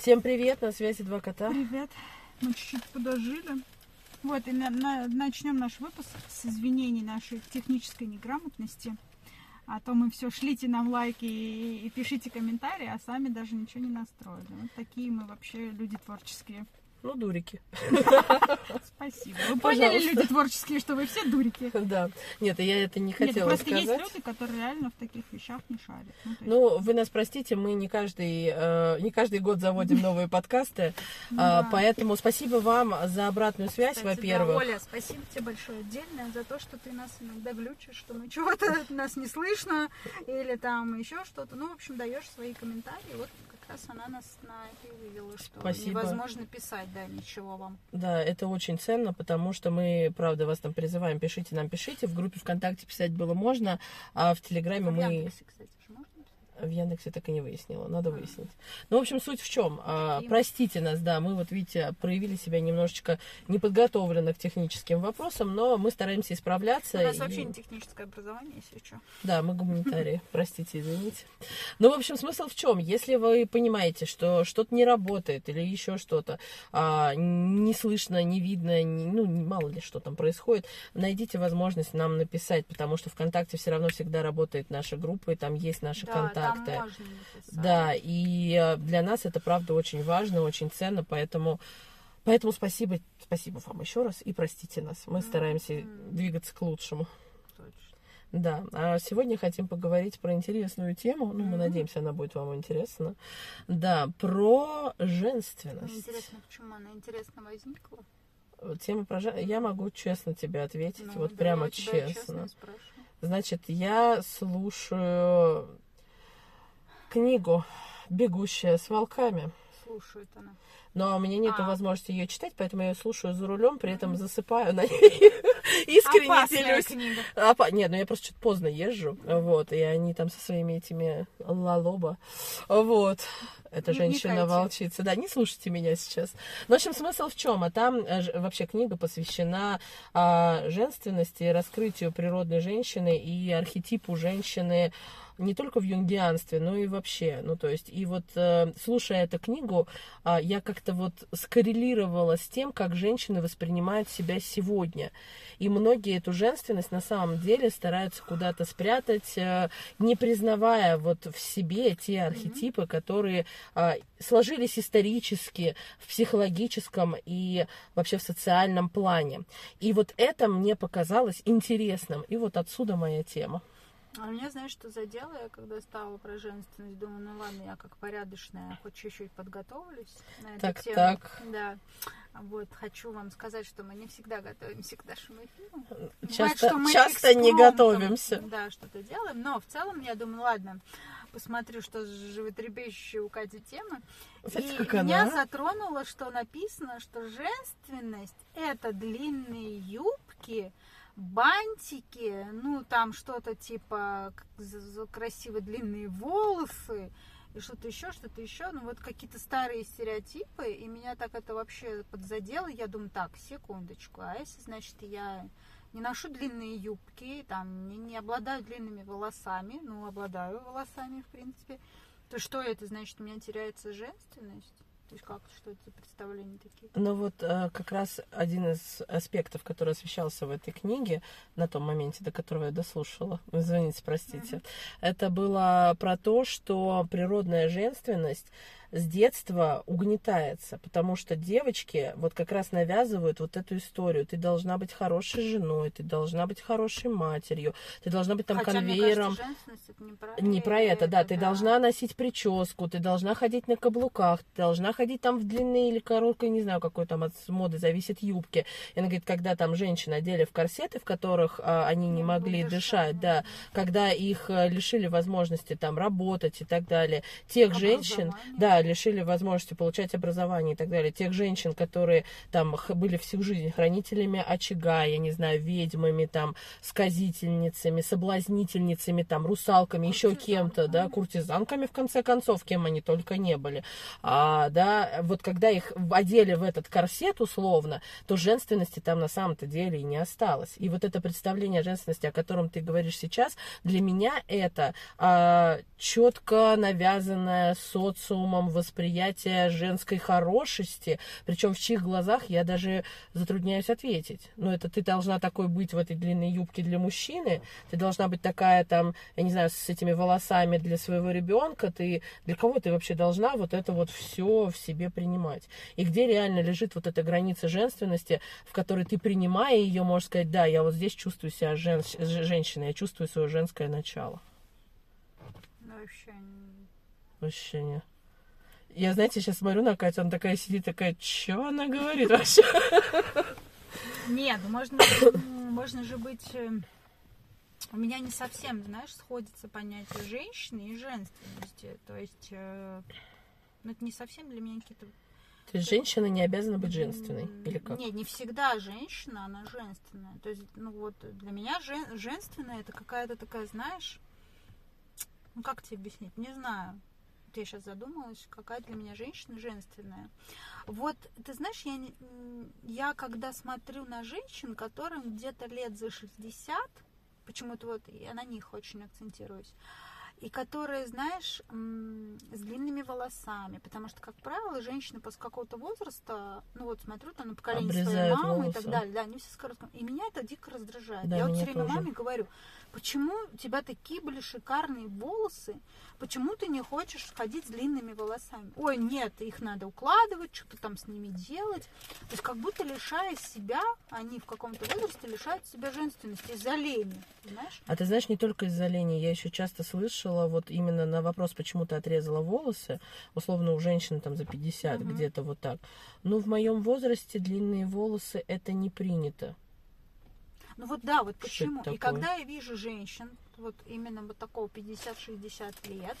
Всем привет, на связи два кота. Привет. Мы чуть-чуть подожили. Вот, и на- на- начнем наш выпуск с извинений нашей технической неграмотности. А то мы все шлите нам лайки и, и пишите комментарии, а сами даже ничего не настроили. Вот такие мы вообще люди творческие. Ну, дурики. Спасибо. Вы поняли, люди творческие, что вы все дурики? Да. Нет, я это не Нет, хотела просто есть сказать. люди, которые реально в таких вещах не шарят. Ну, есть, Ну, вы нас простите, мы не каждый, э, не каждый год заводим новые подкасты, Да. поэтому спасибо вам за обратную связь, Кстати, да, во-первых. Оля, спасибо тебе большое отдельно за то, что ты нас иногда глючишь, что мы чего-то нас не слышно или там еще что-то. Ну, в общем, даешь свои комментарии. Вот как раз она нас на это вывела, что Спасибо. невозможно писать, да, ничего вам. Да, это очень ценно, потому что мы, правда, вас там призываем, пишите нам, пишите. В группе ВКонтакте писать было можно, а в Телеграме мы... Яндексе, кстати? В Яндексе так и не выяснила, надо выяснить. Ну, в общем, суть в чем? Какие? простите нас, да, мы вот, видите, проявили себя немножечко неподготовленно к техническим вопросам, но мы стараемся исправляться. У нас и- вообще не техническое образование, если что. Да, мы гуманитарии, простите, извините. Ну, в общем, смысл в чем? Если вы понимаете, что что-то не работает или еще что-то, а, не слышно, не видно, не- ну, мало ли что там происходит, найдите возможность нам написать, потому что ВКонтакте все равно всегда работает наша группа, и там есть наши да, контакты. Написать. Да, и э, для нас это правда очень важно, очень ценно, поэтому, поэтому спасибо, спасибо вам еще раз и простите нас. Мы стараемся двигаться к лучшему. Точно. Да, а сегодня хотим поговорить про интересную тему, ну, мы Мгм. надеемся, она будет вам интересна. Да, про женственность. интересно, почему она интересно возникла. Тема про жен- Я могу честно тебе ответить, Ну, вот да, прямо честно. спрашиваю. Значит, я слушаю книгу «Бегущая с волками». Слушает она. Но у меня нет А. возможности ее читать, поэтому я ее слушаю за рулем, при этом засыпаю на ней. Искренне Опасная делюсь. книга. Опа- Нет, ну я просто что-то поздно езжу, вот, и они там со своими этими лалоба, вот. Это женщина-волчица. Да, не слушайте меня сейчас. Ну, в общем, смысл в чем? А там э, вообще книга посвящена а, женственности, раскрытию природной женщины и архетипу женщины не только в юнгианстве, но и вообще. Ну, то есть, и вот э, слушая эту книгу, а, я как-то вот скоррелировала с тем, как женщины воспринимают себя сегодня. И многие эту женственность на самом деле стараются куда-то спрятать, э, не признавая вот в себе те архетипы, которые а, сложились исторически, в психологическом и вообще в социальном плане. И вот это мне показалось интересным. И вот отсюда моя тема. А меня, знаешь, что задело? Я когда стала про женственность, думаю, ну ладно, я как порядочная, хоть чуть-чуть подготовлюсь на эту Так, тему. так. Да. Вот, хочу вам сказать, что мы не всегда готовимся к нашему эфиру. Бывает, Часто, что мы часто не готовимся. Да, что-то делаем, но в целом я думаю, ладно, посмотрю, что животрепещущая у Кати тема. Знаете, И меня она? затронуло, что написано, что женственность это длинные юбки, бантики, ну там что-то типа к- з- з- красиво длинные волосы и что-то еще, что-то еще, ну вот какие-то старые стереотипы, и меня так это вообще подзадело, я думаю, так, секундочку, а если, значит, я не ношу длинные юбки, там, не, не обладаю длинными волосами, ну, обладаю волосами, в принципе, то что это значит, у меня теряется женственность? То есть как, что это за представления такие? Ну вот э, как раз один из аспектов, который освещался в этой книге на том моменте, до которого я дослушала, извините, простите, это было про то, что природная женственность с детства угнетается, потому что девочки вот как раз навязывают вот эту историю. Ты должна быть хорошей женой, ты должна быть хорошей матерью, ты должна быть там Хотя, мне конвейером. кажется, женственность это не про, Не про это, да. Ты должна носить прическу, ты должна ходить на каблуках, ты должна ходить там в длинные или короткой, не знаю, какой там от моды зависит юбки. И она говорит, когда там женщин одели в корсеты, в которых а, они не Ну, могли дышать, дышать, да, когда их а, лишили возможности там работать и так далее, тех женщин, Образование. Да, лишили возможности получать образование и так далее, тех женщин, которые там были всю жизнь хранителями очага, я не знаю, ведьмами, там, сказительницами, соблазнительницами, там, русалками, еще кем-то, да, куртизанками, в конце концов, кем они только не были. А, да, вот когда их одели в этот корсет условно, то женственности там на самом-то деле и не осталось. И вот это представление о женственности, о котором ты говоришь сейчас, для меня это а, четко навязанная социумом восприятия женской хорошести, причем в чьих глазах я даже затрудняюсь ответить. Ну, это ты должна такой быть в этой длинной юбке для мужчины, ты должна быть такая там, я не знаю, с этими волосами для своего ребенка, ты для кого ты вообще должна вот это вот все в себе принимать? И где реально лежит вот эта граница женственности, в которой ты, принимая ее, можешь сказать, да, я вот здесь чувствую себя жен... женщиной, я чувствую свое женское начало. Вообще не... Вообще не. Я, знаете, сейчас смотрю на Катю, она такая сидит, такая, что она говорит вообще? Нет, ну можно, можно же быть... э, У меня не совсем, знаешь, сходится понятие женщины и женственности. То есть, э, ну, это не совсем для меня какие-то... То есть женщина не обязана быть женственной, или как? Нет, не всегда женщина, она женственная. То есть, ну вот, для меня жен- женственная это какая-то такая, знаешь, ну как тебе объяснить, не знаю. Я сейчас задумалась, какая для меня женщина женственная. Вот, ты знаешь, я, я когда смотрю на женщин, которым где-то лет за 60, почему-то вот я на них очень акцентируюсь, и которые, знаешь, с длинными волосами, потому что, как правило, женщины после какого-то возраста, ну вот смотрю там на поколение своей Обрезают мамы и волосы. так далее, да, они все с коротким. И меня это дико раздражает. Да, я вот все время тоже. маме говорю, почему у тебя такие были шикарные волосы, почему ты не хочешь ходить с длинными волосами? Ой, нет, их надо укладывать, что-то там с ними делать. То есть как будто лишая себя, они в каком-то возрасте лишают себя женственности из-за лени, понимаешь? А ты знаешь, не только из-за лени, я еще часто слышала вот именно на вопрос, почему ты отрезала волосы, условно у женщин там за 50, Мгм. где-то вот так. Ну, в моем возрасте длинные волосы это не принято. Ну вот да, вот почему. И когда я вижу женщин, вот именно вот такого 50-60 лет,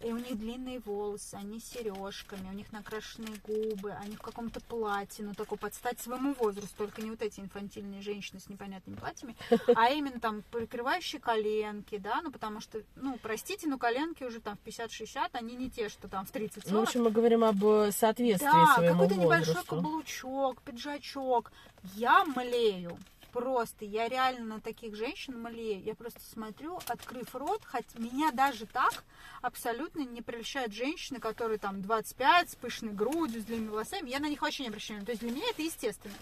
и у них длинные волосы, они с сережками, у них накрашенные губы, они в каком-то платье, ну такой под стать своему возрасту, только не вот эти инфантильные женщины с непонятными платьями, а именно там прикрывающие коленки, да, ну потому что, ну простите, но коленки уже там в 50-60, они не те, что там в 30-40. Ну, в общем, мы говорим об э, соответствии Да, своему какой-то небольшой каблучок, пиджачок. Я млею. Просто, я реально на таких женщин млею. Я просто смотрю, открыв рот, хоть меня даже так абсолютно не прельщают женщины, которые там 25, с пышной грудью, с длинными волосами. Я на них вообще не обращаю. То есть для меня это естественно.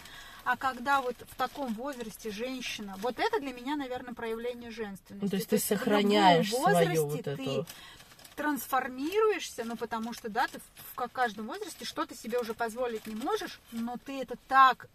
А когда вот в таком возрасте женщина, вот это для меня, наверное, проявление женственности. Ну, то есть ты в любом сохраняешь свою возрасте вот ты эту... трансформируешься, ну потому что, да, ты в как каждом возрасте что-то себе уже позволить не можешь, но ты это так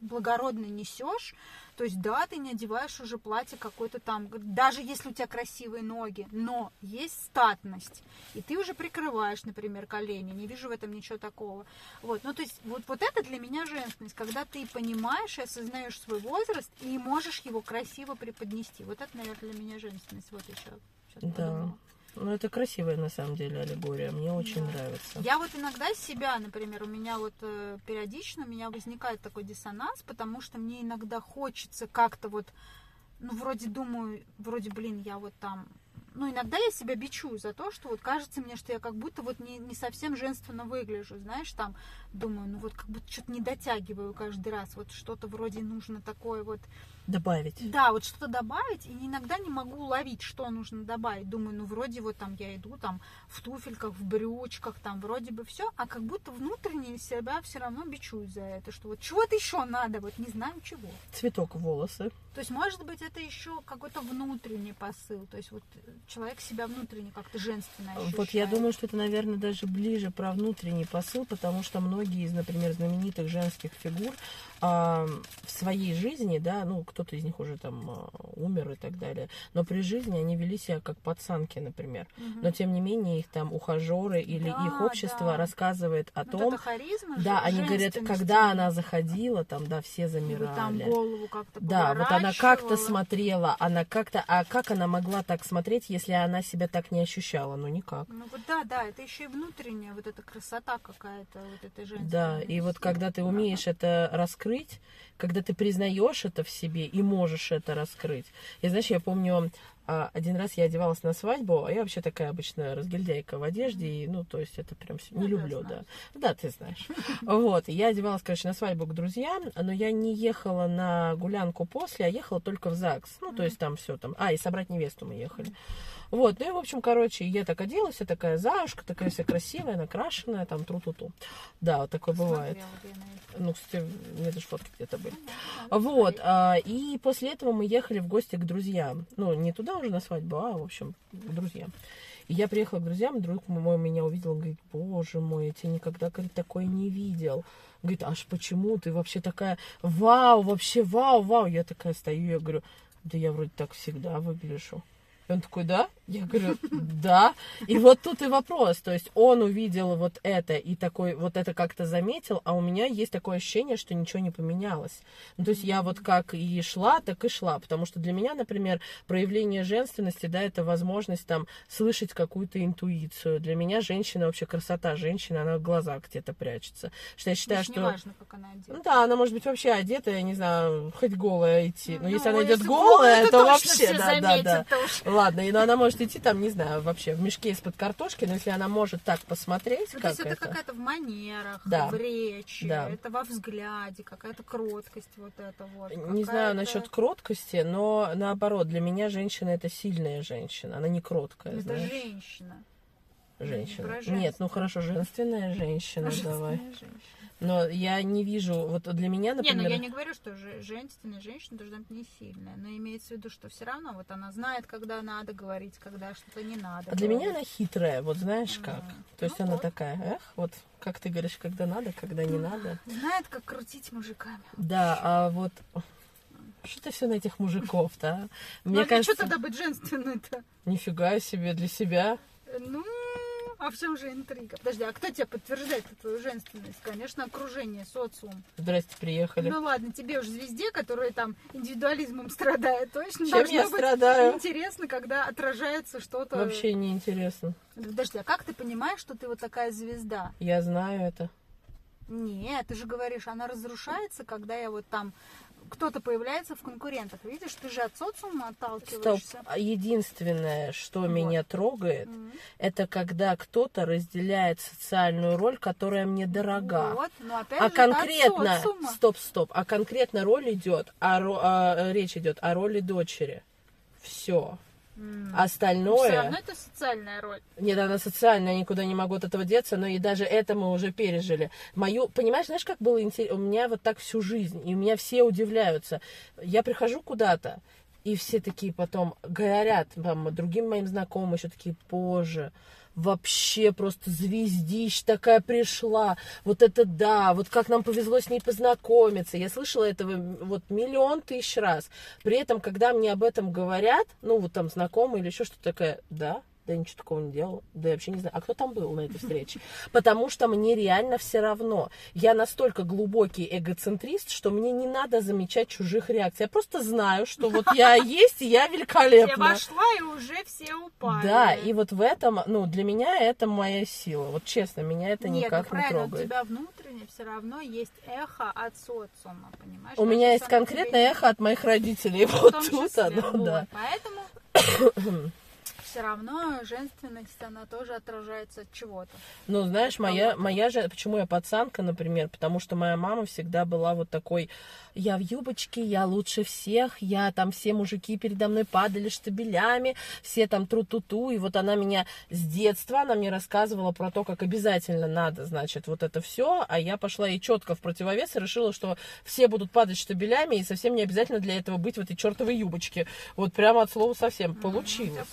благородно несешь, то есть, да, ты не одеваешь уже платье какое-то там, даже если у тебя красивые ноги, но есть статность, и ты уже прикрываешь, например, колени, не вижу в этом ничего такого. Вот, ну, то есть, вот, вот это для меня женственность, когда ты понимаешь и осознаешь свой возраст, и можешь его красиво преподнести. Вот это, наверное, для меня женственность. Вот еще. Да. подумала. Ну, это красивая, на самом деле, аллегория. Мне очень Да. нравится. Я вот иногда себя, например, у меня вот э, периодично у меня возникает такой диссонанс, потому что мне иногда хочется как-то вот, ну, вроде думаю, вроде, блин, я вот там, ну, иногда я себя бичую за то, что вот кажется мне, что я как будто вот не, не совсем женственно выгляжу, знаешь, там, думаю, ну, вот как будто что-то не дотягиваю каждый раз, вот что-то вроде нужно такое вот, Добавить. да, вот что-то добавить, и иногда не могу уловить, что нужно добавить. Думаю, ну вроде вот там я иду там в туфельках, в брючках, там вроде бы все, а как будто внутренне себя все равно бичую за это, что вот чего-то еще надо, вот не знаю чего. Цветок волосы. То есть, может быть, это еще какой-то внутренний посыл, то есть вот э, человек себя внутренне как-то женственно ощущает. Вот я думаю, что это, наверное, даже ближе про внутренний посыл, потому что многие из, например, знаменитых женских фигур в своей жизни, да, ну, кто-то из них уже там а, умер и так далее, но при жизни они вели себя как пацанки, например. Мгм. Но, тем не менее, их там ухажеры или Да, их общество да. рассказывает о Вот том, эта харизма, да, они говорят, когда она заходила, там, да, все И вот замирали. там голову как-то Да, вот она как-то смотрела, она как-то, а как она могла так смотреть, если она себя так не ощущала? Ну никак. Ну вот да, да, это еще и внутренняя вот эта красота какая-то вот этой женственности. Да, и вот когда ты умеешь это раскрыть, когда ты признаешь это в себе и можешь это раскрыть. И знаешь, я помню, а, один раз я одевалась на свадьбу, а я вообще такая обычно разгильдяйка в одежде, и, ну, то есть это прям не Ну, я люблю, да. Да, ты знаешь. Вот, я одевалась, короче, на свадьбу к друзьям, но я не ехала на гулянку после, а ехала только в ЗАГС. Ну, то есть там все там. А, и собрать невесту мы ехали. Вот, ну и, в общем, короче, я так оделась, я такая заюшка, такая вся красивая, накрашенная, там, тру-ту-ту. Да, вот такое бывает. Ну, кстати, у меня даже фотки где-то были. Вот, а, и после этого мы ехали в гости к друзьям. Ну, не туда уже на свадьбу, а, в общем, к друзьям. И я приехала к друзьям, друг мой меня увидел, он говорит, боже мой, я тебя никогда, говорит, такое не видел. Говорит, аж почему ты вообще такая, вау, вообще вау, вау. Я такая стою, я говорю, да я вроде так всегда выгляжу. И он такой, да? Я говорю, да. И вот тут и вопрос. То есть он увидел вот это и такой, вот это как-то заметил, а у меня есть такое ощущение, что ничего не поменялось. Ну, то есть я вот как и шла, так и шла. Потому что для меня, например, проявление женственности, да, это возможность там слышать какую-то интуицию. Для меня женщина, вообще красота женщины, она в глазах где-то прячется. Что я считаю, что... неважно, как она одета. Ну да, она может быть вообще одета, я не знаю, хоть голая идти. Но Ну, если она идет голая, голая, то, точно вообще, да, да, да. Ладно, и ну, она может идти там, не знаю, вообще в мешке из-под картошки, но если она может так посмотреть, Ну, то как есть это, это. какая-то в манерах, Да. в речи, Да. это во взгляде, какая-то кроткость вот это вот. Не знаю насчет кроткости, но наоборот, для меня женщина это сильная женщина, она не кроткая, Это знаешь. женщина. Женщина. Нет, ну хорошо, женственная женщина, давай. Женственная женщина. Но я не вижу, вот для меня, Не, например... ну я не говорю, что же- женственная женщина должна быть не сильная, но имеется в виду, что все равно вот она знает, когда надо говорить, когда что-то не надо. А для меня она хитрая, вот знаешь как. М, То есть ну она вот. такая, эх, вот как ты говоришь, когда надо, когда не надо. знает, как крутить мужиками. Да, а вот что ты все на этих мужиков-то, а? Мне ну, а для кажется, что тогда быть женственной-то? нифига себе для себя. Ну, а в чем же интрига? Подожди, а кто тебе подтверждает твою женственность? Конечно, окружение, социум. Здрасте, приехали. Ну ладно, тебе уж звезде, которая там индивидуализмом страдает, точно Чем я быть страдаю? интересно, когда отражается что-то. Вообще не интересно. Подожди, а как ты понимаешь, что ты вот такая звезда? Я знаю это. Нет, ты же говоришь, она разрушается, когда я вот там кто-то появляется в конкурентах. Видишь, ты же от социума Стоп. отталкиваешься. А Единственное, что Вот. меня трогает, Мгм. это когда кто-то разделяет социальную роль, которая мне дорога. Вот, но опять А же, конкретно, стоп, стоп, а конкретно роль идет, а, а, речь идет о роли дочери. Все. М. Остальное... Все равно это социальная роль. Нет, она социальная, я никуда не могу от этого деться, но и даже это мы уже пережили. Мою, понимаешь, знаешь, как было интересно? У меня вот так всю жизнь, и у меня все удивляются. Я прихожу куда-то, и все такие потом говорят, там, другим моим знакомым еще такие, позже, вообще просто звездищ такая пришла, вот это да, вот как нам повезло с ней познакомиться. Я слышала этого вот миллион тысяч раз. При этом, когда мне об этом говорят, ну вот там знакомые или еще что-то такое, да, да я ничего такого не делала, да я вообще не знаю, а кто там был на этой встрече? Потому что мне реально все равно. Я настолько глубокий эгоцентрист, что мне не надо замечать чужих реакций. Я просто знаю, что вот я есть, и я Я великолепна. вошла, и уже все упали. Да, и вот в этом, ну, для меня это моя сила. Вот честно, меня это Нет, никак ну не правильно, у трогает. тебя внутренне все равно есть эхо от социума, понимаешь? У меня Даже есть если оно конкретное эхо от моих родителей. Вот тут оно, да. Поэтому все равно женственность, она тоже отражается от чего-то. Ну, знаешь, моя, моя же, почему я пацанка, например, потому что моя мама всегда была вот такой, я в юбочке, я лучше всех, я там все мужики передо мной падали штабелями, все там тру-ту-ту, и вот она меня с детства, она мне рассказывала про то, как обязательно надо, значит, вот это все, а я пошла ей четко в противовес и решила, что все будут падать штабелями, и совсем не обязательно для этого быть в этой чертовой юбочке. Вот прямо от слова совсем У тебя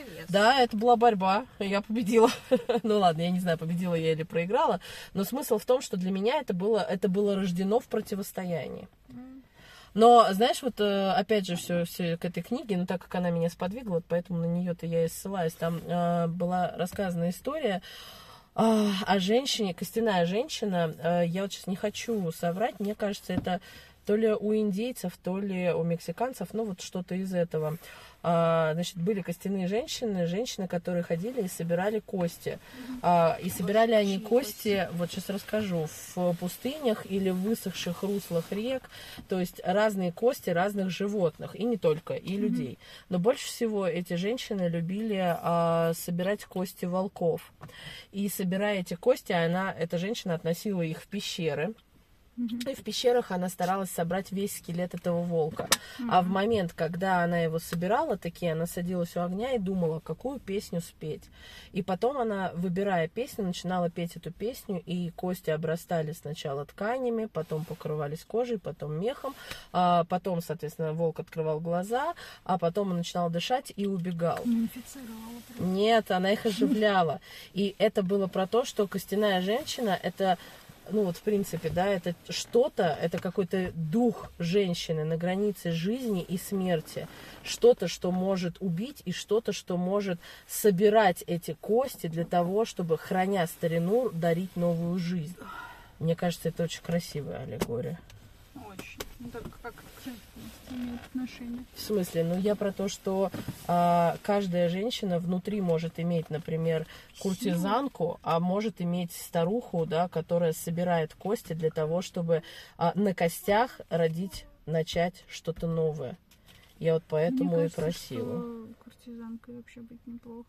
противовес. Да, это была борьба, я победила. ну ладно, я не знаю, победила я или проиграла, но смысл в том, что для меня это было, это было рождено в противостоянии. Но, знаешь, вот э, опять же все, все к этой книге, ну так как она меня сподвигла, вот поэтому на нее-то я и ссылаюсь, там э, была рассказана история а, о женщине, костяная женщина, э, я вот сейчас не хочу соврать, мне кажется, это то ли у индейцев, то ли у мексиканцев, ну вот что-то из этого. А, значит, были костяные женщины, женщины, которые ходили и собирали кости. А, и собирали они кости, вот сейчас расскажу, в пустынях или в высохших руслах рек, то есть разные кости разных животных, и не только, и людей. Но больше всего эти женщины любили а, собирать кости волков. И собирая эти кости, она, эта женщина относила их в пещеры, И в пещерах она старалась собрать весь скелет этого волка. А в момент, когда она его собирала, такие, она садилась у огня и думала, какую песню спеть. И потом она, выбирая песню, начинала петь эту песню, и кости обрастали сначала тканями, потом покрывались кожей, потом мехом, а потом, соответственно, волк открывал глаза, а потом он начинал дышать и убегал. Нет, она их оживляла. И это было про то, что костяная женщина это ну вот в принципе, да, это что-то, это какой-то дух женщины на границе жизни и смерти. Что-то, что может убить, и что-то, что может собирать эти кости для того, чтобы, храня старину, дарить новую жизнь. Мне кажется, это очень красивая аллегория. Очень. Ну так как имеет отношение. В смысле? Ну, я про то, что а, каждая женщина внутри может иметь, например, куртизанку, а может иметь старуху, да, которая собирает кости для того, чтобы а, на костях родить, начать что-то новое. Я вот поэтому Мне и кажется, просила. что куртизанкой вообще быть неплохо.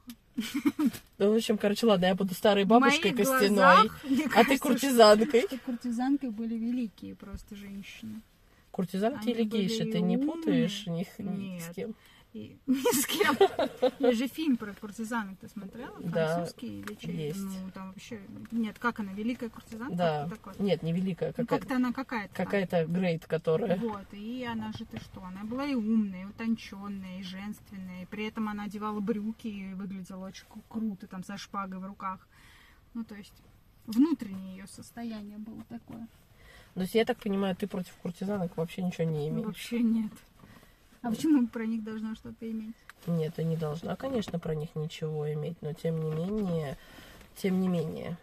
Ну, в общем, короче, ладно, я буду старой бабушкой костяной, а ты куртизанкой. Что куртизанкой были великие просто женщины. Куртизанки Они или гейши, ты не умные. путаешь них ни Нет. с кем? И ни с кем. Есть же фильм про куртизанок, ты смотрела? Да, или чей? есть. Ну, там вообще... Нет, как она, великая куртизанка? Да. Кто такой? Нет, не великая, Ну, какая- как-то она какая-то. какая-то грейд, которая... Вот, и она же ты что, она была и умная, и утонченная, и женственная, и при этом она одевала брюки и выглядела очень кру- круто, там, со шпагой в руках. Ну, то есть, внутреннее ее состояние было такое. То есть, я так понимаю, ты против куртизанок вообще ничего не имеешь? вообще нет. А почему про них должна что-то иметь? Нет, ты не должна, конечно, про них ничего иметь, но тем не менее, тем не менее,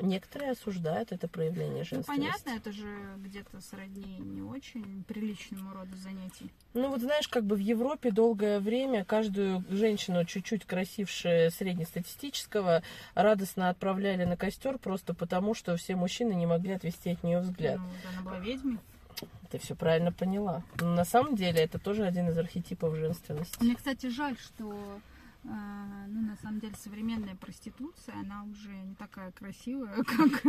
некоторые осуждают это проявление Ну, женственности. понятно, это же где-то сродни не очень приличному роду занятий. Ну вот знаешь, как бы в Европе долгое время каждую женщину, чуть-чуть красившую среднестатистического, радостно отправляли на костер просто потому, что все мужчины не могли отвести от нее взгляд. Ну, вот она была ведьмой. Ты все правильно поняла. Но на самом деле это тоже один из архетипов женственности. Мне, кстати, жаль, что ну, на самом деле современная проституция, она уже не такая красивая, как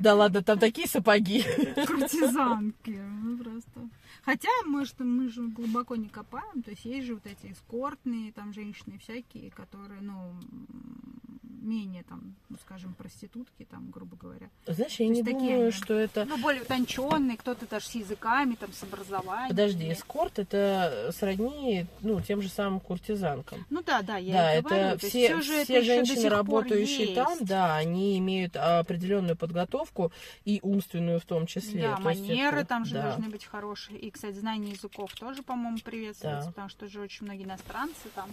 Да ладно, там такие сапоги. куртизанки. Ну, просто. Хотя, может, мы же глубоко не копаем, то есть есть же вот эти эскортные там женщины всякие, которые, ну, менее там, ну, скажем, проститутки, там, грубо говоря. Знаешь, я То не думаю, они. что это... Ну, более утонченные, кто-то даже с языками, там, с образованием. Подожди, эскорт это сродни, ну, тем же самым куртизанкам. Ну да, да, я да, говорю. это то есть все, всё же все это женщины, работающие там, да, они имеют определенную подготовку и умственную в том числе. Да, То манеры это- там же да. должны быть хорошие. И, кстати, знание языков тоже, по-моему, приветствуется, Да. потому что же очень многие иностранцы там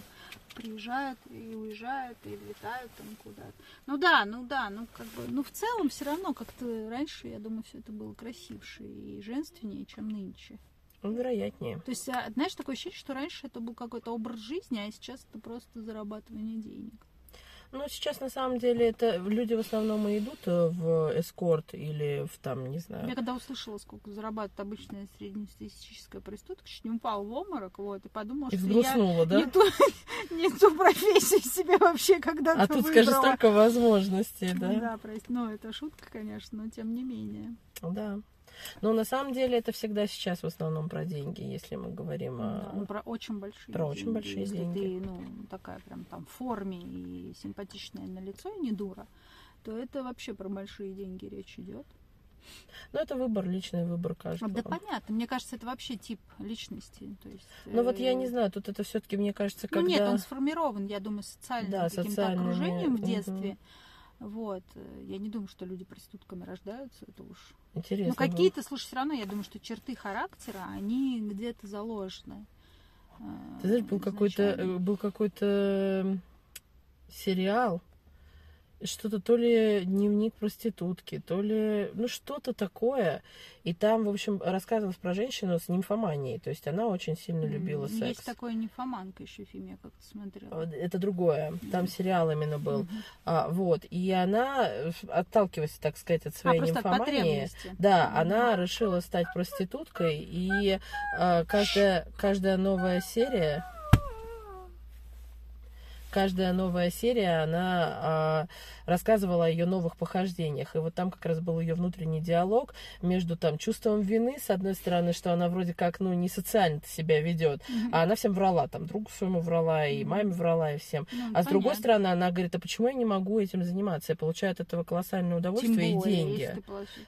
приезжают и уезжают, и летают там куда-то. Ну да, ну да, ну как бы, ну в целом все равно как-то раньше, я думаю, все это было красивше и женственнее, чем нынче. Ну, вероятнее. То есть, а, знаешь, такое ощущение, что раньше это был какой-то образ жизни, а сейчас это просто зарабатывание денег. Ну, сейчас на самом деле это люди в основном и идут э, в эскорт или в там, не знаю. Я когда услышала, сколько зарабатывает обычная среднестатистическая проститутка, чуть не упал в обморок, вот, и подумала, И что я да? не, ту, не ту профессию себе вообще когда-то А тут, скажи, выбрала. столько возможностей, да? Да, прости, ну это шутка, конечно, но тем не менее. Да. Но на самом деле это всегда сейчас в основном про деньги, если мы говорим Да, ну, про очень большие про очень деньги. большие Если деньги. ты, ну, такая прям там в форме и симпатичная на лицо, и не дура, то это вообще про большие деньги речь идет. Ну, это выбор, личный выбор каждого. Да понятно, мне кажется, это вообще тип личности. То есть, Ну вот я э, не знаю, тут это все-таки, мне кажется, Ну когда... нет, он сформирован, я думаю, социальным Да, каким-то социальными, окружением в детстве. Вот. э, Я не думаю, что люди проститутками рождаются, это уж. Интересно. Ну, какие-то, слушай, все равно, я думаю, что черты характера, они где-то заложены. э, Ты знаешь, был какой-то, э, был какой-то сериал, что-то то ли дневник проститутки, то ли, ну, что-то такое. И там, в общем, рассказывалось про женщину с нимфоманией. То есть она очень сильно любила секс. Есть такое нимфоманка еще фильм, я как-то смотрела. Это другое. Там сериал именно был. А, вот. И она, э, отталкиваясь, так сказать, от А, своей от нимфомании, потребности. да, она решила стать проституткой, и э, каждая, каждая новая серия, каждая новая серия, она а, рассказывала о ее новых похождениях. И вот там как раз был ее внутренний диалог между там чувством вины, с одной стороны, что она вроде как, ну, не социально себя ведет, mm-hmm. а она всем врала, там, другу своему врала, и маме врала, и всем. Ну, а понятно. с другой стороны, она говорит, а почему я не могу этим заниматься? Я получаю от этого колоссальное удовольствие более, и деньги.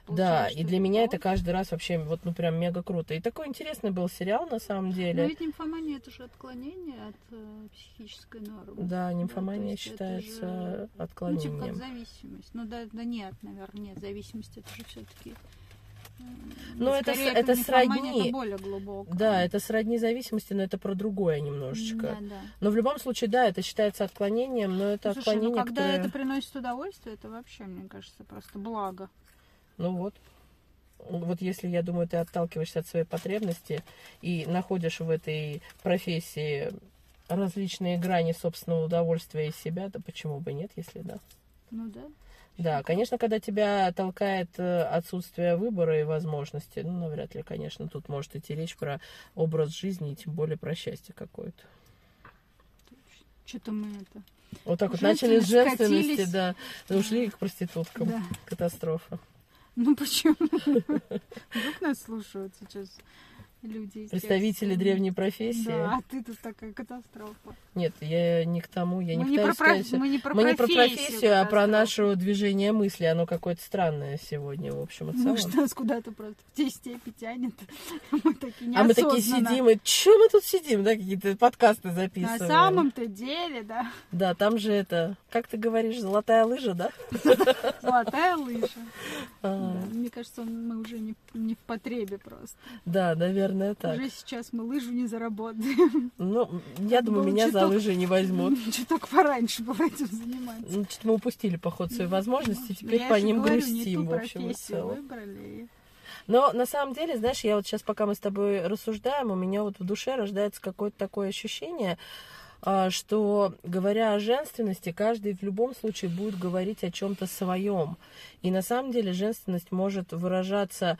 Да, и для меня это каждый раз вообще вот, ну, прям мега круто. И такой интересный был сериал, на самом деле. Но ведь нимфомания это же отклонение от э, психической нормы. Да, нимфомания да, считается же, отклонением. Ну, типа как зависимость. Ну да, да нет, наверное, нет, зависимость это же все-таки ну, это, это сродни. Это более глубоко. Да, это сродни зависимости, но это про другое немножечко. Да, да. Но в любом случае, да, это считается отклонением, но это Слушай, отклонение, ну, когда которое... это приносит удовольствие, это вообще, мне кажется, просто благо. Ну вот. Вот если, я думаю, ты отталкиваешься от своей потребности и находишь в этой профессии различные грани собственного удовольствия и себя, то почему бы нет, если да? Ну да. Да, конечно, когда тебя толкает э, отсутствие выбора и возможности, ну, навряд ли, конечно, тут может идти речь про образ жизни и тем более про счастье какое-то. Что-то мы это... Вот так вот начали с женственности, да, ушли к проституткам. Да. Катастрофа. Ну почему? Вдруг нас слушают сейчас люди. Представители древней профессии. Да, а ты тут такая катастрофа. Нет, я не к тому, я мы не, не пытаюсь про, сказать. Мы не про мы профессию, не про профессию, а про наше движение мысли. Оно какое-то странное сегодня, в общем и целом. Может, нас куда-то просто в те степи тянет. Мы такие А мы такие сидим, и что мы тут сидим, да, какие-то подкасты записываем. На самом-то деле, да. Да, там же это, как ты говоришь, золотая лыжа, да? Золотая лыжа. А. Мне кажется, мы уже не в потребе просто. Да, наверное, так. Уже сейчас мы лыжу не заработаем. Ну, я думаю, Был меня чуток, за лыжи не возьмут. Чуток пораньше было этим заниматься. Ну, что-то мы упустили, поход, свои возможности, теперь я по ним говорю, грустим, в общем и целом. Выбрали. Но на самом деле, знаешь, я вот сейчас, пока мы с тобой рассуждаем, у меня вот в душе рождается какое-то такое ощущение, а, что говоря о женственности, каждый в любом случае будет говорить о чем-то своем. И на самом деле женственность может выражаться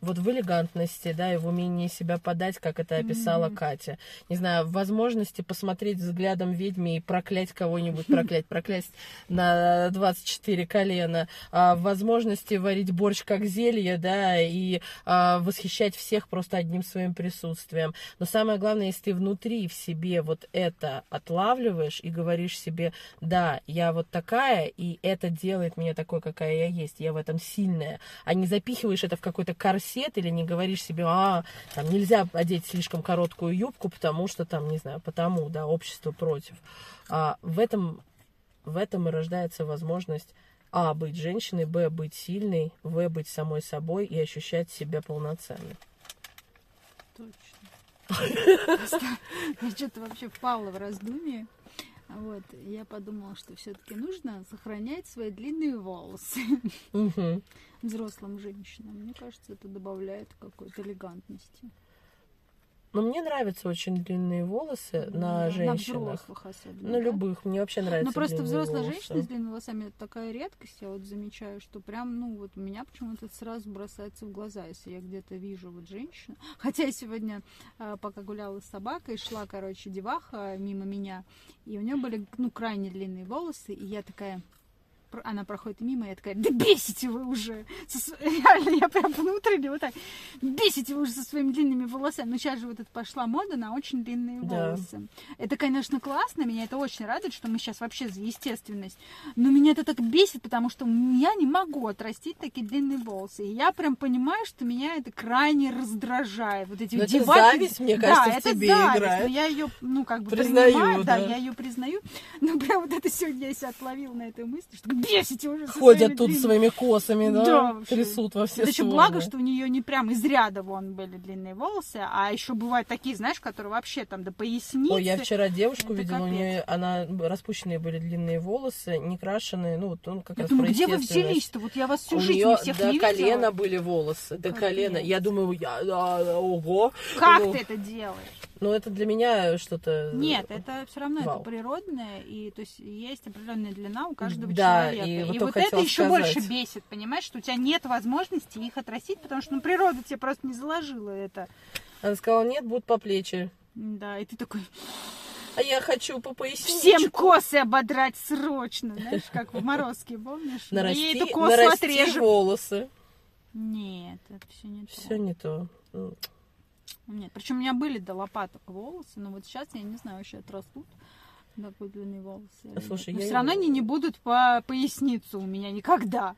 вот в элегантности, да, и в умении себя подать, как это описала mm-hmm. Катя. Не знаю, в возможности посмотреть взглядом ведьми и проклять кого-нибудь, проклять, проклять на 24 колена, а в возможности варить борщ как зелье, да, и а, восхищать всех просто одним своим присутствием. Но самое главное, если ты внутри в себе вот это отлавливаешь и говоришь себе, да, я вот такая, и это делает меня такой, какая я есть, я в этом сильная, а не запихиваешь это в какой-то какой-то корсет или не говоришь себе, а, там нельзя одеть слишком короткую юбку, потому что там, не знаю, потому, да, общество против. А в этом, в этом и рождается возможность а. быть женщиной, б. быть сильной, в. быть самой собой и ощущать себя полноценной. Точно. Я что-то вообще впала в раздумье. Вот, я подумала, что все-таки нужно сохранять свои длинные волосы угу. взрослым женщинам. Мне кажется, это добавляет какой-то элегантности. Но мне нравятся очень длинные волосы на женщинах. На взрослых особенно. На да? любых. Мне вообще нравится. Ну просто взрослая волосы. женщина с длинными волосами это такая редкость. Я вот замечаю, что прям, ну вот у меня почему-то сразу бросается в глаза, если я где-то вижу вот женщину. Хотя я сегодня, а, пока гуляла с собакой, шла, короче, деваха мимо меня, и у нее были, ну, крайне длинные волосы, и я такая, она проходит мимо, и я такая, да бесите вы уже! Реально, я прям внутренне вот так, бесите вы уже со своими длинными волосами. Но сейчас же вот это пошла мода на очень длинные да. волосы. Это, конечно, классно, меня это очень радует, что мы сейчас вообще за естественность. Но меня это так бесит, потому что я не могу отрастить такие длинные волосы. И я прям понимаю, что меня это крайне раздражает. Вот эти но это зависть, мне кажется, да, в тебе зависть, играет. Но я ее, ну, как бы признаю, принимаю, да. да, я ее признаю. Но прям вот это сегодня я себя отловила на этой мысли, что бесите уже. Ходят тут длинными... своими косами, да, да трясут во все Это еще благо, что у нее не прям из ряда вон были длинные волосы, а еще бывают такие, знаешь, которые вообще там до поясницы. Ой, я вчера девушку это видела, капец. у нее она распущенные были длинные волосы, не крашеные, ну вот он как я раз думаю, где вы взялись-то? Вот я вас всю у жизнь нее всех до не колена видела. были волосы, до Капец. колена. Я думаю, я, да, ого. Как ну, ты это делаешь? Ну, это для меня что-то... Нет, это все равно Вау. это природное, и то есть есть определенная длина у каждого да, человека. И, вот, и вот это еще больше бесит, понимаешь, что у тебя нет возможности их отрастить, потому что ну, природа тебе просто не заложила это. Она сказала, нет, будут по плечи. Да, и ты такой... а я хочу по поясничку. Всем косы ободрать срочно, знаешь, как в Морозке, помнишь? Нарасти, И эту косу нарасти отрежем. волосы. Нет, это все не то. Все не то. Нет, причем у меня были до лопаток волосы, но вот сейчас я не знаю, вообще отрастут такой длинные волосы. Слушай, Но я все равно они не будут по поясницу у меня никогда.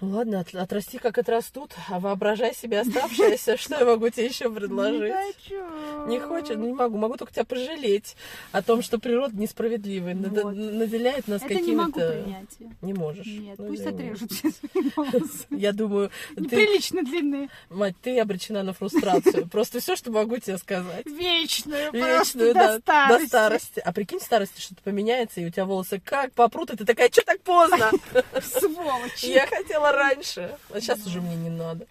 Ну ладно, от- отрасти как отрастут, а воображай себе оставшееся, что я могу тебе еще предложить. Не хочу. Не хочет, ну не могу. Могу только тебя пожалеть о том, что природа несправедливая, Вот. наделяет нас Это не могу какими-то... принять. Не можешь. Нет, Ну, пусть отрежут волосы. Я думаю, ты, Неприлично длинные. мать, ты обречена на фрустрацию. Просто все, что могу тебе сказать. Вечную, Вечную, да, до старости. до старости. А прикинь, старости что-то поменяется, и у тебя волосы как попрут, и ты такая, что так поздно? Сволочь. Я хотела раньше, а сейчас уже мне не надо.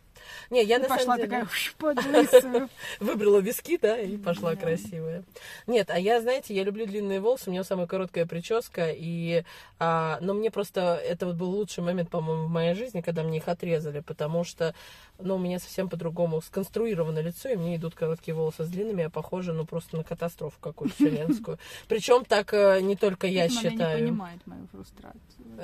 Не, я И на пошла самом деле... такая «Уж, под лысую. Выбрала виски, да, и пошла Да. красивая. Нет, а я, знаете, я люблю длинные волосы, у меня самая короткая прическа, и, а, но мне просто это вот был лучший момент, по-моему, в моей жизни, когда мне их отрезали, потому что, ну, у меня совсем по-другому сконструировано лицо, и мне идут короткие волосы с длинными, я похожа, ну, просто на катастрофу какую-то вселенскую. Причем так э, не только я Видимо, Она не считаю. понимает мою фрустрацию.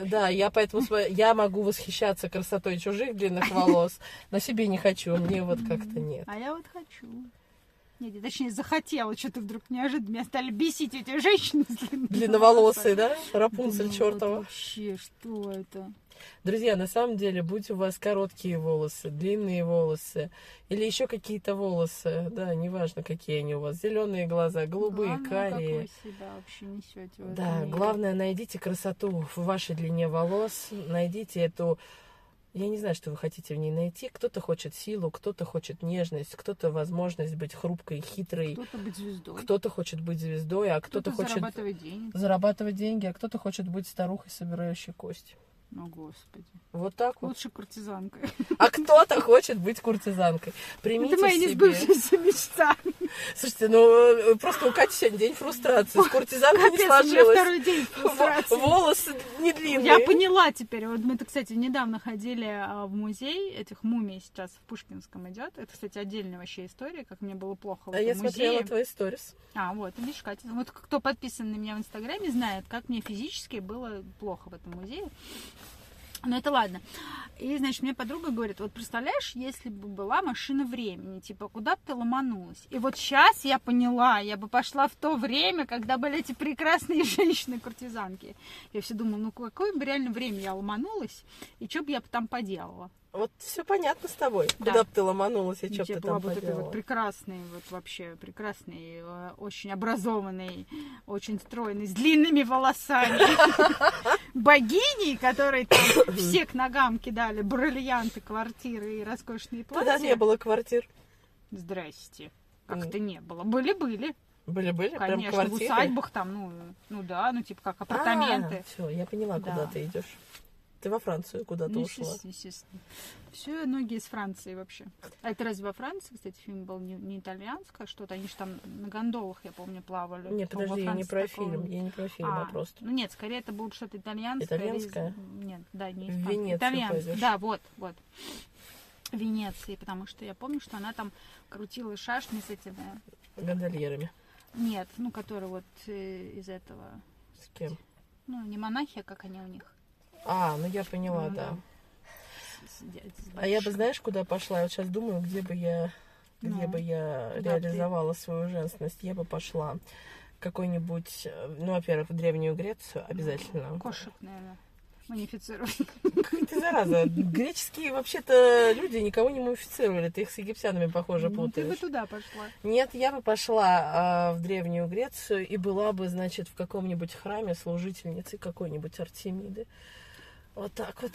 Да, я поэтому я могу восхищаться красотой чужих длинных волос, но себе не хочу, мне вот как-то нет. А я вот хочу. Нет, точнее захотела, что-то вдруг неожиданно меня стали бесить эти женщины Длинноволосые, да? Рапунцель Думаю, чертова. вот Вообще, что это? Друзья, на самом деле, будь у вас короткие волосы, длинные волосы или еще какие-то волосы, да, неважно, какие они у вас, зеленые глаза, голубые, Главное, карие. Как вы себя вообще несете в Да, мире. главное, найдите красоту в вашей длине волос, найдите эту... Я не знаю, что вы хотите в ней найти. Кто-то хочет силу, кто-то хочет нежность, кто-то возможность быть хрупкой, хитрой, Кто-то быть звездой, кто-то хочет быть звездой, а кто-то кто-то хочет зарабатывать денег. зарабатывать деньги, а кто-то хочет быть старухой, собирающей кости. О, Господи. Вот так вот. Лучше куртизанкой. А кто-то хочет быть куртизанкой. Примите Это моя себе. несбывшаяся мечта. Слушайте, ну э, просто у Кати сегодня день фрустрации. С куртизанкой не Капец, меня сложилось. второй день фрустрации. Волосы не длинные. Я поняла теперь. Вот мы, кстати, недавно ходили а, в музей этих мумий сейчас в Пушкинском идет. Это, кстати, отдельная вообще история, как мне было плохо в А я смотрела твои сторис. А, вот, видишь, Катя, вот кто подписан на меня в Инстаграме, знает, как мне физически было плохо в этом музее. Но это ладно. И, значит, мне подруга говорит, вот представляешь, если бы была машина времени, типа, куда бы ты ломанулась? И вот сейчас я поняла, я бы пошла в то время, когда были эти прекрасные женщины-куртизанки. Я все думала, ну какое бы реально время я ломанулась, и что бы я там поделала? Вот все понятно с тобой. Да. Куда бы ты ломанулась и Ну, что бы я ты была там вот этой вот прекрасной, вот вообще прекрасной, э, очень образованной, очень стройной, с длинными волосами. Богиней, которой там все к ногам кидали бриллианты, квартиры и роскошные Тогда не платья. было квартир. Здрасте. Как-то не было. Были-были. Были-были прям Конечно, в квартиры. усадьбах там, ну, ну да, ну типа как апартаменты. все, я поняла, Да. куда ты идешь. Ты во Францию куда-то Ну, ушла. естественно. Все ноги из Франции вообще. А это разве во Франции, кстати, фильм был не, не итальянское что-то? Они же там на гондолах, я помню, плавали. Не, По-моему, подожди, я не про такого фильм. Я не про фильм, А, а просто. Ну нет, скорее это будет что-то итальянское. или Итальянское? Нет, да, не В испанское. Венецию Итальянское. пойдешь. Да, вот, вот. В Венеции, потому что я помню, что она там крутила шашни с этими... Гондольерами. Нет, ну, которые вот э, из этого... С кем? Ну, не монахи, а как они у них. А, ну я поняла, Ну, да. А я бы, знаешь, куда пошла? Я вот сейчас думаю, где бы я, где Ну, бы я бы ты? реализовала свою женственность. Я бы пошла какой-нибудь, э, ну, во-первых, в Древнюю Грецию обязательно. Кошек, наверное, мумифицировать. Ты зараза, греческие вообще-то люди никого не мумифицировали, ты их с египтянами, похоже, Ну, ты бы путаешь. туда пошла. Нет, я бы пошла а, в Древнюю Грецию и была бы, значит, в каком-нибудь храме служительницей какой-нибудь Артемиды. Вот так вот.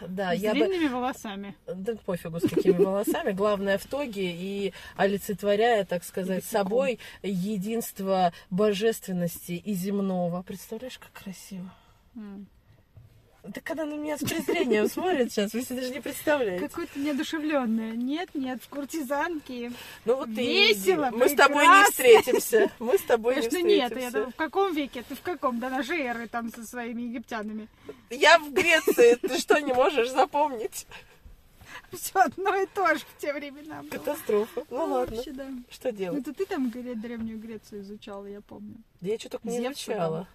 Да, с я бы... длинными волосами. Да пофигу, с какими волосами. Главное в тоге и олицетворяя, так сказать, собой единство божественности и земного. Представляешь, как красиво? Да когда на меня с презрением смотрят сейчас, вы себе даже не представляете. Какое-то неодушевленное. Нет, нет, в куртизанке. Ну вот ты Весело. Мы с тобой не прекрасно. встретимся. Мы с тобой не Конечно, нет. встретимся. Это в каком веке? Ты в каком? До нашей эры там со своими египтянами. Я в Греции. Ты что, не можешь запомнить? Все одно и то же в те времена было. Катастрофа. Ну ладно, Вообще, да. что Ну, делать? это ты там, Древнюю Грецию изучала, я помню. Да я что только не изучала.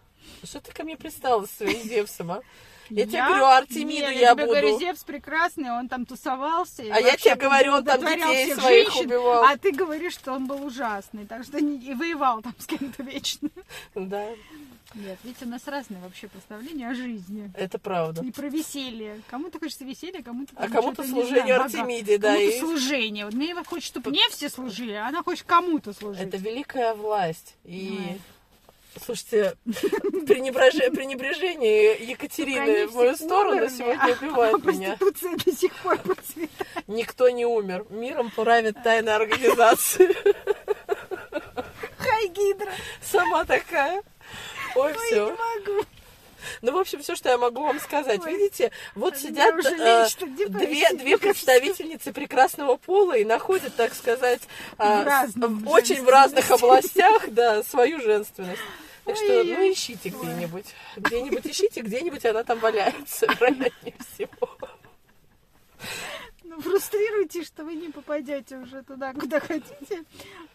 Что ты ко мне пристала со своим Зевсом, а? Я тебе Я? говорю, Артемиду Не, я тебе говорю, буду. Зевс прекрасный, он там тусовался. А я тебе говорю, он там детей всех своих женщин, убивал. А ты говоришь, что он был ужасный, так что не, и воевал там с кем-то вечно. Да, Нет, видите, у нас разные вообще представления о жизни. это правда. И про веселье. Кому-то хочется веселья, кому-то А кому-то что-то, не служение Артемиде, да, Кому-то и- служение. Вот мне хочет, чтобы мне все служили, а она хочет кому-то служить. Это великая власть. И, Ой. Слушайте, пренебраже- пренебрежение Екатерины в мою сторону сегодня а убивает меня. Проституция до сих пор процветает. Никто не умер. Миром правит тайная организация. Хай, Гидра. Сама такая. Ой, Ой, все. не могу. Ну, в общем, все, что я могу вам сказать. Ой. Видите, вот Меня сидят э, две, две представительницы прекрасного пола и находят, так сказать, а, В разном очень в разных областях, да, свою женственность. Так что, ну, ищите где-нибудь. Где-нибудь ищите, где-нибудь она там валяется, вероятнее всего. Ну, фрустрируйте, что вы не попадете уже туда, куда хотите.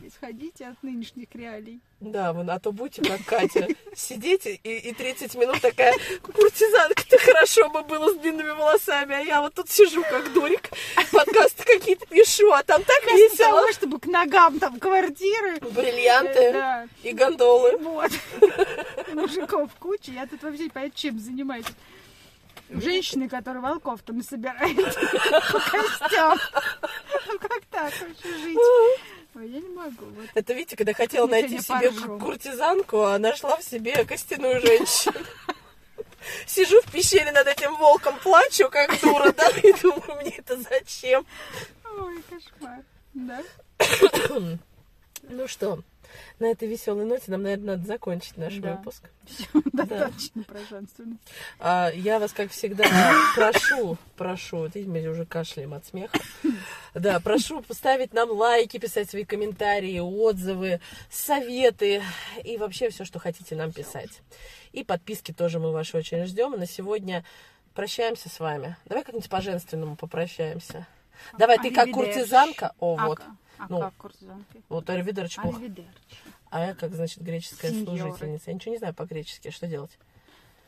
Исходите от нынешних реалий. Да, вон, а то будьте как Катя. Сидите и, и 30 минут такая, куртизанка-то хорошо бы было с длинными волосами, а я вот тут сижу как дурик, подкасты какие-то пишу, а там так Вместо весело. того, чтобы к ногам там квартиры. Бриллианты э, Да, и гондолы. вот. Мужиков куча. Я тут вообще не понятно, чем занимаюсь. Женщины, которые волков там собирают по костям. Ну как так вообще жить? Ой, я не могу. Вот. Это, видите, когда хотела Я найти себе поржу. куртизанку, а нашла в себе костяную женщину. Сижу в пещере над этим волком, плачу, как дура, да, и думаю, мне это зачем? Ой, кошмар. Да? Ну что, на этой веселой ноте нам, наверное, надо закончить наш Да. выпуск. Достаточно про женственность. А, я вас, как всегда, прошу, прошу, видите, мы уже кашляем от смеха. Да, прошу поставить нам лайки, писать свои комментарии, отзывы, советы и вообще все, что хотите нам писать. И подписки тоже мы ваши очень ждем. На сегодня прощаемся с вами. Давай как-нибудь по-женственному попрощаемся. Давай, ты как Аривидерчи. куртизанка. О, А вот. А Ну, как куртизанки? Вот плохо. Аривидерчи. А я как, значит, греческая Сеньоры. служительница. Я ничего не знаю по-гречески. Что делать?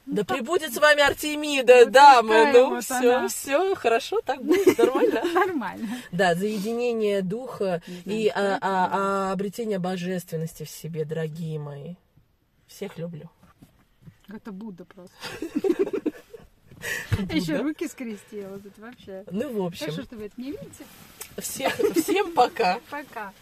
Да прибудет с вами Артемида, Вот дамы. Ну, вот все, она. все, хорошо, так будет, нормально. Нормально. Да, за единение духа и а, а- а обретение божественности в себе, дорогие мои. Всех люблю. Это Будда просто. Еще руки скрестила. Это вообще. Ну, в Хорошо, общем, что вы это не видите. Всех, всем пока. Пока.